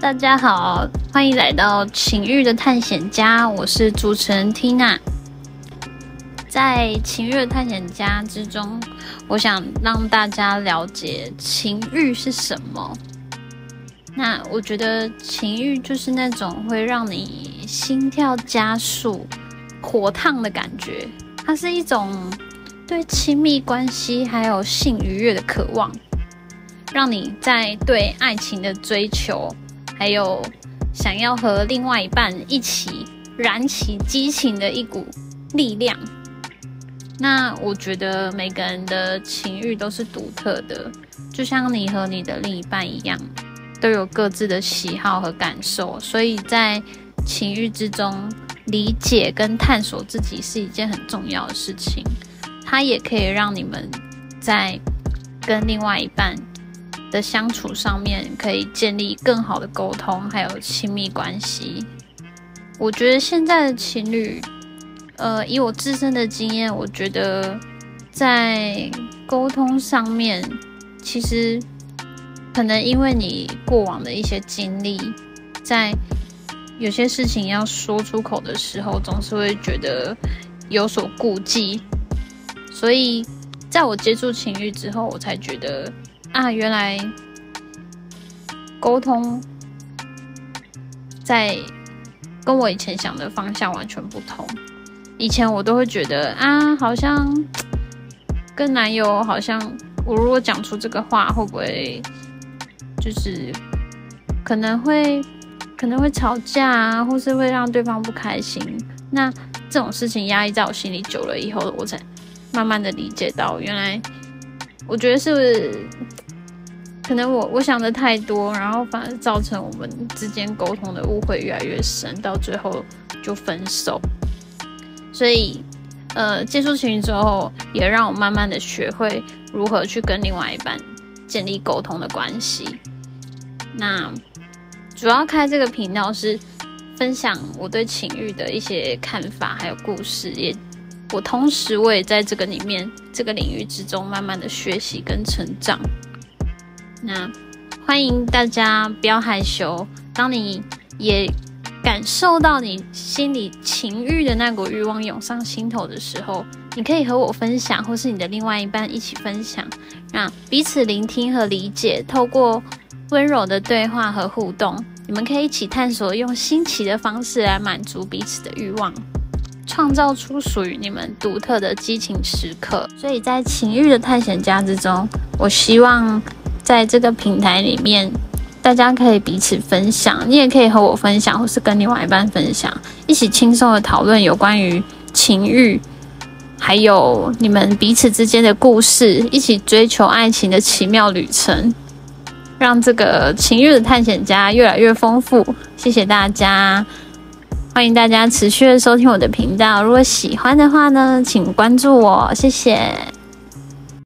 大家好，欢迎来到情欲的探险家，我是主持人 Tina。在情欲的探险家之中，我想让大家了解情欲是什么。那我觉得情欲就是那种会让你心跳加速、火烫的感觉，它是一种对亲密关系还有性愉悦的渴望，让你在对爱情的追求。还有想要和另外一半一起燃起激情的一股力量。那我觉得每个人的情欲都是独特的，就像你和你的另一半一样，都有各自的喜好和感受。所以在情欲之中，理解跟探索自己是一件很重要的事情。它也可以让你们在跟另外一半。的相处上面可以建立更好的沟通，还有亲密关系。我觉得现在的情侣，呃，以我自身的经验，我觉得在沟通上面，其实可能因为你过往的一些经历，在有些事情要说出口的时候，总是会觉得有所顾忌。所以，在我接触情侣之后，我才觉得。啊，原来沟通在跟我以前想的方向完全不同。以前我都会觉得啊，好像跟男友好像，我如果讲出这个话，会不会就是可能会可能会吵架啊，或是会让对方不开心？那这种事情压抑在我心里久了以后，我才慢慢的理解到，原来我觉得是不是。可能我我想的太多，然后反而造成我们之间沟通的误会越来越深，到最后就分手。所以，呃，接触情侣之后，也让我慢慢的学会如何去跟另外一半建立沟通的关系。那主要开这个频道是分享我对情欲的一些看法，还有故事。也我同时我也在这个里面这个领域之中，慢慢的学习跟成长。那欢迎大家不要害羞，当你也感受到你心里情欲的那股欲望涌上心头的时候，你可以和我分享，或是你的另外一半一起分享，让彼此聆听和理解，透过温柔的对话和互动，你们可以一起探索，用新奇的方式来满足彼此的欲望，创造出属于你们独特的激情时刻。所以在情欲的探险家之中，我希望。在这个平台里面，大家可以彼此分享，你也可以和我分享，或是跟另外一半分享，一起轻松的讨论有关于情欲，还有你们彼此之间的故事，一起追求爱情的奇妙旅程，让这个情欲的探险家越来越丰富。谢谢大家，欢迎大家持续的收听我的频道。如果喜欢的话呢，请关注我，谢谢。